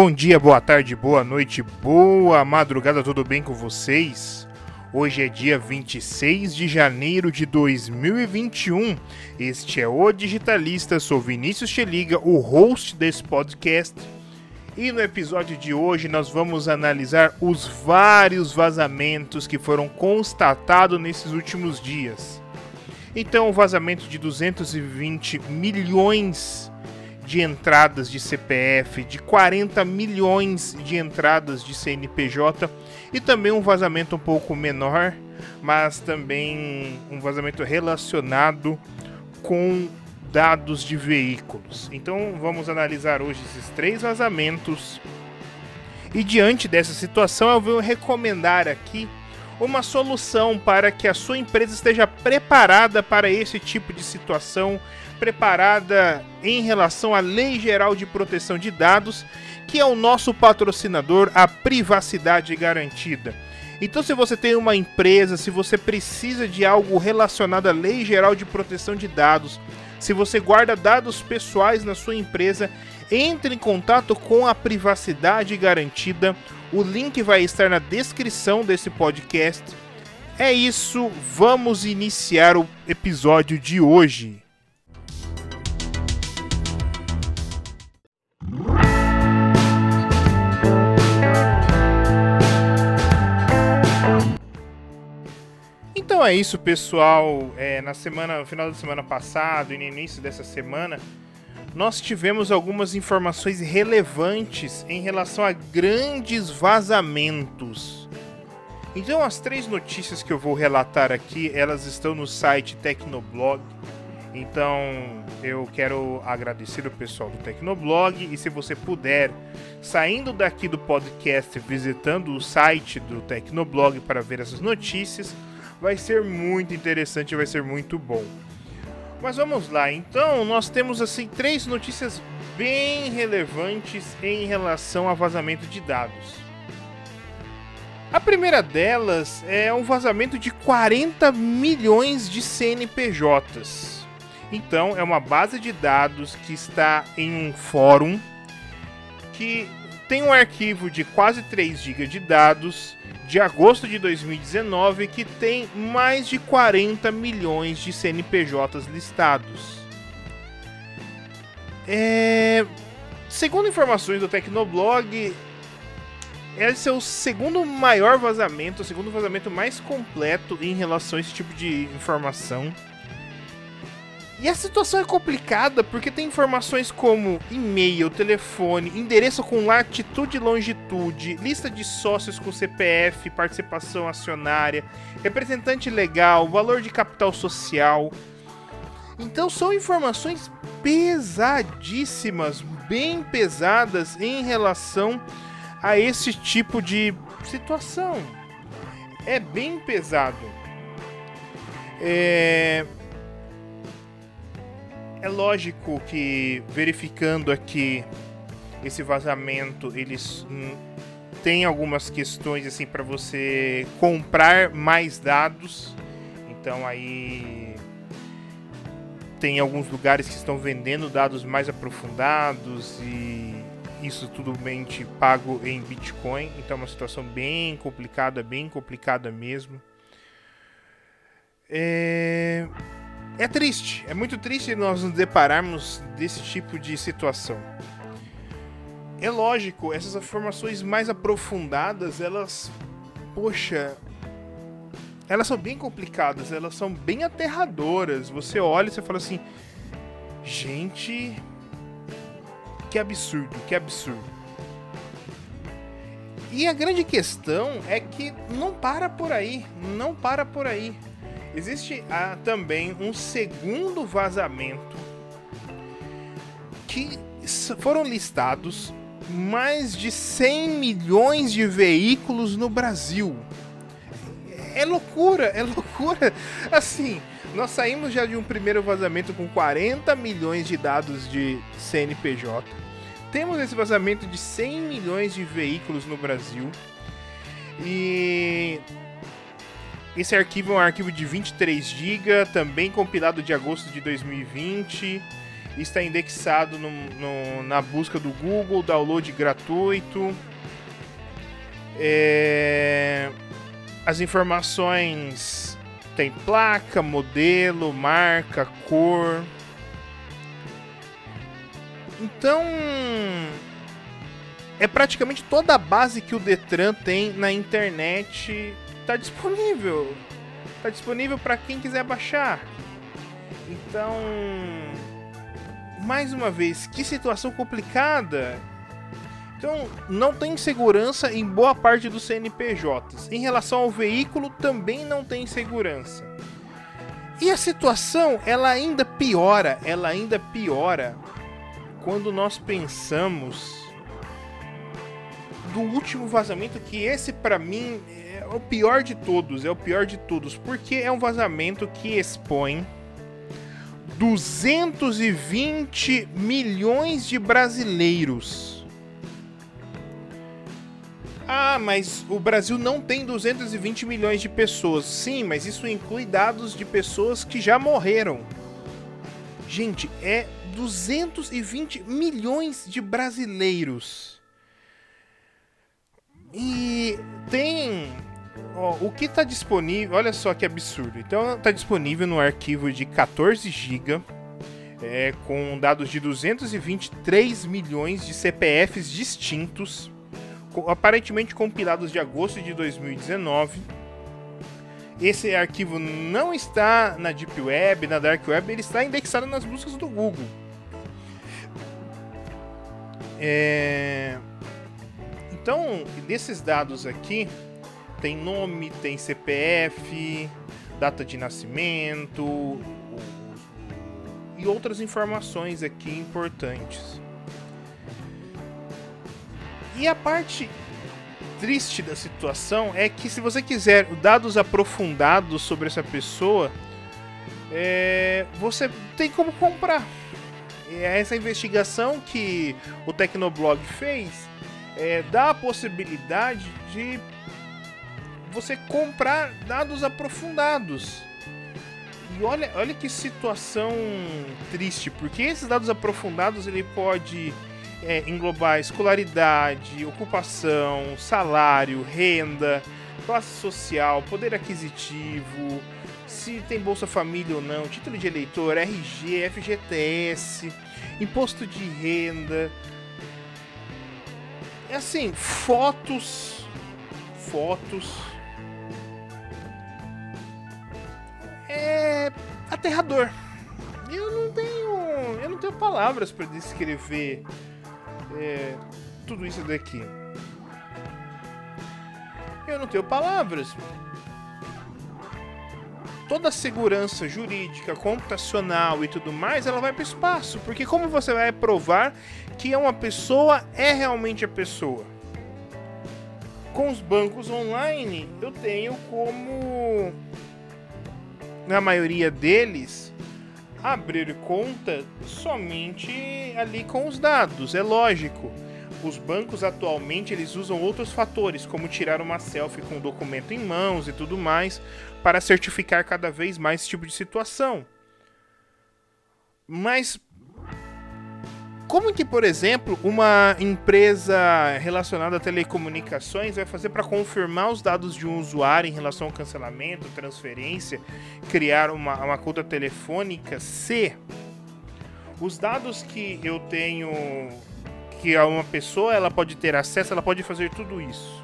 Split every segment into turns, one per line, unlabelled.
Bom dia, boa tarde, boa noite, boa madrugada, tudo bem com vocês? Hoje é dia 26 de janeiro de 2021. Este é o Digitalista, sou Vinícius Cheliga, o host desse podcast. E no episódio de hoje nós vamos analisar os vários vazamentos que foram constatados nesses últimos dias. Então, o vazamento de 220 milhões de entradas de CPF, de 40 milhões de entradas de CNPJ e também um vazamento um pouco menor, mas também um vazamento relacionado com dados de veículos. Então vamos analisar hoje esses três vazamentos. E diante dessa situação, eu vou recomendar aqui uma solução para que a sua empresa esteja preparada para esse tipo de situação preparada em relação à Lei Geral de Proteção de Dados, que é o nosso patrocinador, a Privacidade Garantida. Então, se você tem uma empresa, se você precisa de algo relacionado à Lei Geral de Proteção de Dados, se você guarda dados pessoais na sua empresa, entre em contato com a Privacidade Garantida. O link vai estar na descrição desse podcast. É isso, vamos iniciar o episódio de hoje. É isso, pessoal. É, na semana, no final da semana passada e no início dessa semana, nós tivemos algumas informações relevantes em relação a grandes vazamentos. Então as três notícias que eu vou relatar aqui, elas estão no site Tecnoblog. Então eu quero agradecer o pessoal do Tecnoblog e se você puder, saindo daqui do podcast, visitando o site do Tecnoblog para ver essas notícias, vai ser muito interessante, vai ser muito bom. Mas vamos lá, então nós temos assim três notícias bem relevantes em relação a vazamento de dados. A primeira delas é um vazamento de 40 milhões de CNPJs. Então, é uma base de dados que está em um fórum que tem um arquivo de quase 3 GB de dados de agosto de 2019 que tem mais de 40 milhões de CNPJs listados. É... Segundo informações do Tecnoblog, esse é o segundo maior vazamento, o segundo vazamento mais completo em relação a esse tipo de informação. E a situação é complicada porque tem informações como e-mail, telefone, endereço com latitude e longitude, lista de sócios com CPF, participação acionária, representante legal, valor de capital social. Então são informações pesadíssimas, bem pesadas em relação a esse tipo de situação. É bem pesado. É, é lógico que verificando aqui esse vazamento, eles têm algumas questões assim para você comprar mais dados. Então aí tem alguns lugares que estão vendendo dados mais aprofundados e isso tudo bem pago em Bitcoin. Então é uma situação bem complicada, bem complicada mesmo. É é triste, é muito triste nós nos depararmos desse tipo de situação. É lógico, essas informações mais aprofundadas, elas, poxa, elas são bem complicadas, elas são bem aterradoras. Você olha e você fala assim, gente, que absurdo, que absurdo. E a grande questão é que não para por aí, não para por aí. Existe ah, também um segundo vazamento que foram listados mais de 100 milhões de veículos no Brasil. É loucura, é loucura. Assim, nós saímos já de um primeiro vazamento com 40 milhões de dados de CNPJ. Temos esse vazamento de 100 milhões de veículos no Brasil. E esse arquivo é um arquivo de 23 GB, também compilado de agosto de 2020. está indexado no, no, na busca do Google, download gratuito. É, as informações tem placa, modelo, marca, cor. Então, é praticamente toda a base que o Detran tem na internet está disponível. Está disponível para quem quiser baixar. Então, mais uma vez, que situação complicada. Então, não tem segurança em boa parte dos CNPJs. Em relação ao veículo, também não tem segurança. E a situação, ela ainda piora, ela ainda piora quando nós pensamos do último vazamento que esse para mim é o pior de todos, é o pior de todos, porque é um vazamento que expõe 220 milhões de brasileiros. Ah, mas o Brasil não tem 220 milhões de pessoas. Sim, mas isso inclui dados de pessoas que já morreram. Gente, é 220 milhões de brasileiros. E tem Ó, o que está disponível, olha só que absurdo. Então está disponível no arquivo de 14 GB, é, com dados de 223 milhões de CPFs distintos, aparentemente compilados de agosto de 2019. Esse arquivo não está na Deep Web, na Dark Web, ele está indexado nas buscas do Google. É... Então, desses dados aqui, tem nome, tem CPF, data de nascimento e outras informações aqui importantes. E a parte triste da situação é que se você quiser dados aprofundados sobre essa pessoa, é, você tem como comprar. É essa investigação que o Tecnoblog fez é, dá a possibilidade de você comprar dados aprofundados. E olha, olha que situação triste, porque esses dados aprofundados ele pode é, englobar escolaridade, ocupação, salário, renda, classe social, poder aquisitivo, se tem Bolsa Família ou não, título de eleitor, RG, FGTS, imposto de renda. É assim, fotos, fotos, é aterrador. Eu não tenho, eu não tenho palavras para descrever é, tudo isso daqui. Eu não tenho palavras. Toda a segurança jurídica, computacional e tudo mais, ela vai para o espaço, porque como você vai provar que é uma pessoa é realmente a pessoa? Com os bancos online, eu tenho como na maioria deles, abrir conta somente ali com os dados, é lógico. Os bancos atualmente eles usam outros fatores, como tirar uma selfie com o documento em mãos e tudo mais, para certificar cada vez mais esse tipo de situação. Mas como que, por exemplo, uma empresa relacionada a telecomunicações vai fazer para confirmar os dados de um usuário em relação ao cancelamento, transferência, criar uma, uma conta telefônica se os dados que eu tenho que uma pessoa ela pode ter acesso, ela pode fazer tudo isso.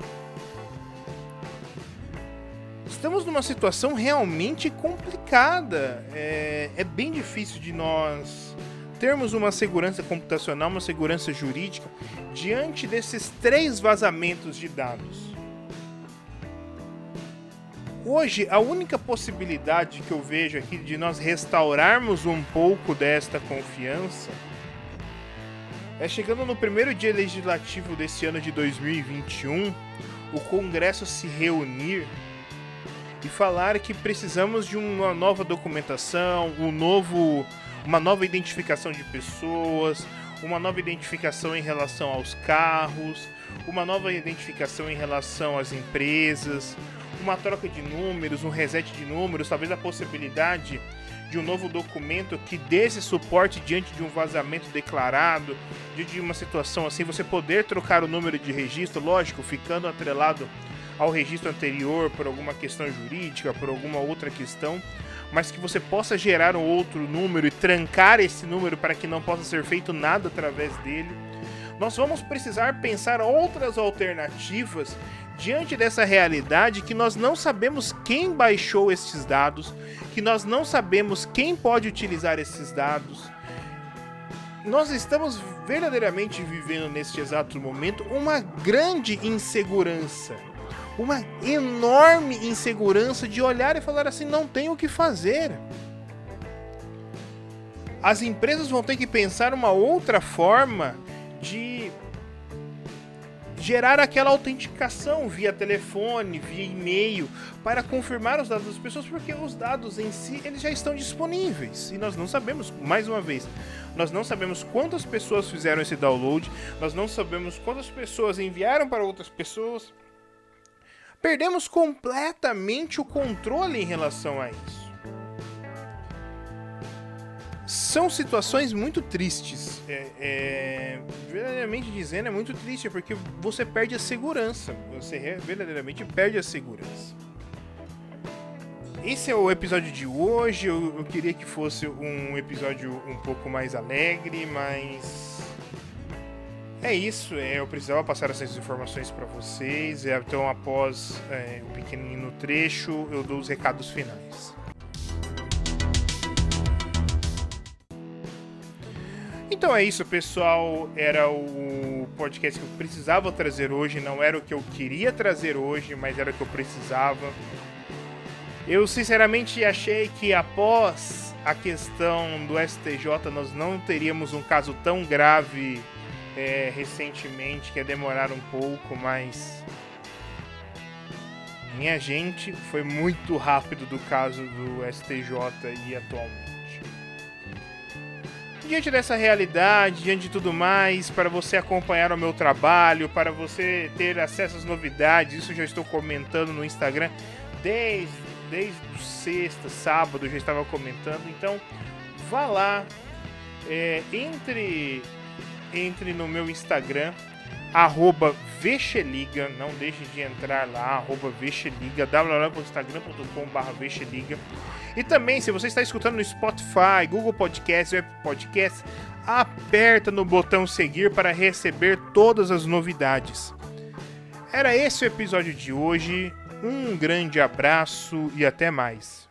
Estamos numa situação realmente complicada. É, é bem difícil de nós termos uma segurança computacional, uma segurança jurídica diante desses três vazamentos de dados. Hoje, a única possibilidade que eu vejo aqui de nós restaurarmos um pouco desta confiança é chegando no primeiro dia legislativo desse ano de 2021, o Congresso se reunir e falar que precisamos de uma nova documentação, um novo uma nova identificação de pessoas, uma nova identificação em relação aos carros, uma nova identificação em relação às empresas, uma troca de números, um reset de números, talvez a possibilidade de um novo documento que dê esse suporte diante de um vazamento declarado, diante de uma situação assim, você poder trocar o número de registro, lógico, ficando atrelado ao registro anterior por alguma questão jurídica, por alguma outra questão, mas que você possa gerar um outro número e trancar esse número para que não possa ser feito nada através dele. Nós vamos precisar pensar outras alternativas diante dessa realidade que nós não sabemos quem baixou esses dados, que nós não sabemos quem pode utilizar esses dados. Nós estamos verdadeiramente vivendo neste exato momento uma grande insegurança, uma enorme insegurança de olhar e falar assim: não tem o que fazer. As empresas vão ter que pensar uma outra forma de gerar aquela autenticação via telefone, via e-mail, para confirmar os dados das pessoas, porque os dados em si eles já estão disponíveis e nós não sabemos, mais uma vez, nós não sabemos quantas pessoas fizeram esse download, nós não sabemos quantas pessoas enviaram para outras pessoas. Perdemos completamente o controle em relação a isso. São situações muito tristes. É, é, verdadeiramente dizendo, é muito triste, porque você perde a segurança. Você verdadeiramente perde a segurança. Esse é o episódio de hoje. Eu, eu queria que fosse um episódio um pouco mais alegre, mas. É isso, é, eu precisava passar essas informações para vocês. É, então, após é, o pequenino trecho, eu dou os recados finais. Então é isso, pessoal. Era o podcast que eu precisava trazer hoje. Não era o que eu queria trazer hoje, mas era o que eu precisava. Eu sinceramente achei que após a questão do STJ nós não teríamos um caso tão grave é, recentemente, que ia demorar um pouco, mas. Minha gente, foi muito rápido do caso do STJ e atualmente. Diante dessa realidade, diante de tudo mais, para você acompanhar o meu trabalho, para você ter acesso às novidades, isso já estou comentando no Instagram desde, desde sexta, sábado, já estava comentando. Então, vá lá, é, entre, entre no meu Instagram, arroba Vexeliga, não deixe de entrar lá, arroba Vexeliga, www.instagram.com.br Vexeliga. E também, se você está escutando no Spotify, Google Podcast, Web Podcast, aperta no botão seguir para receber todas as novidades. Era esse o episódio de hoje. Um grande abraço e até mais.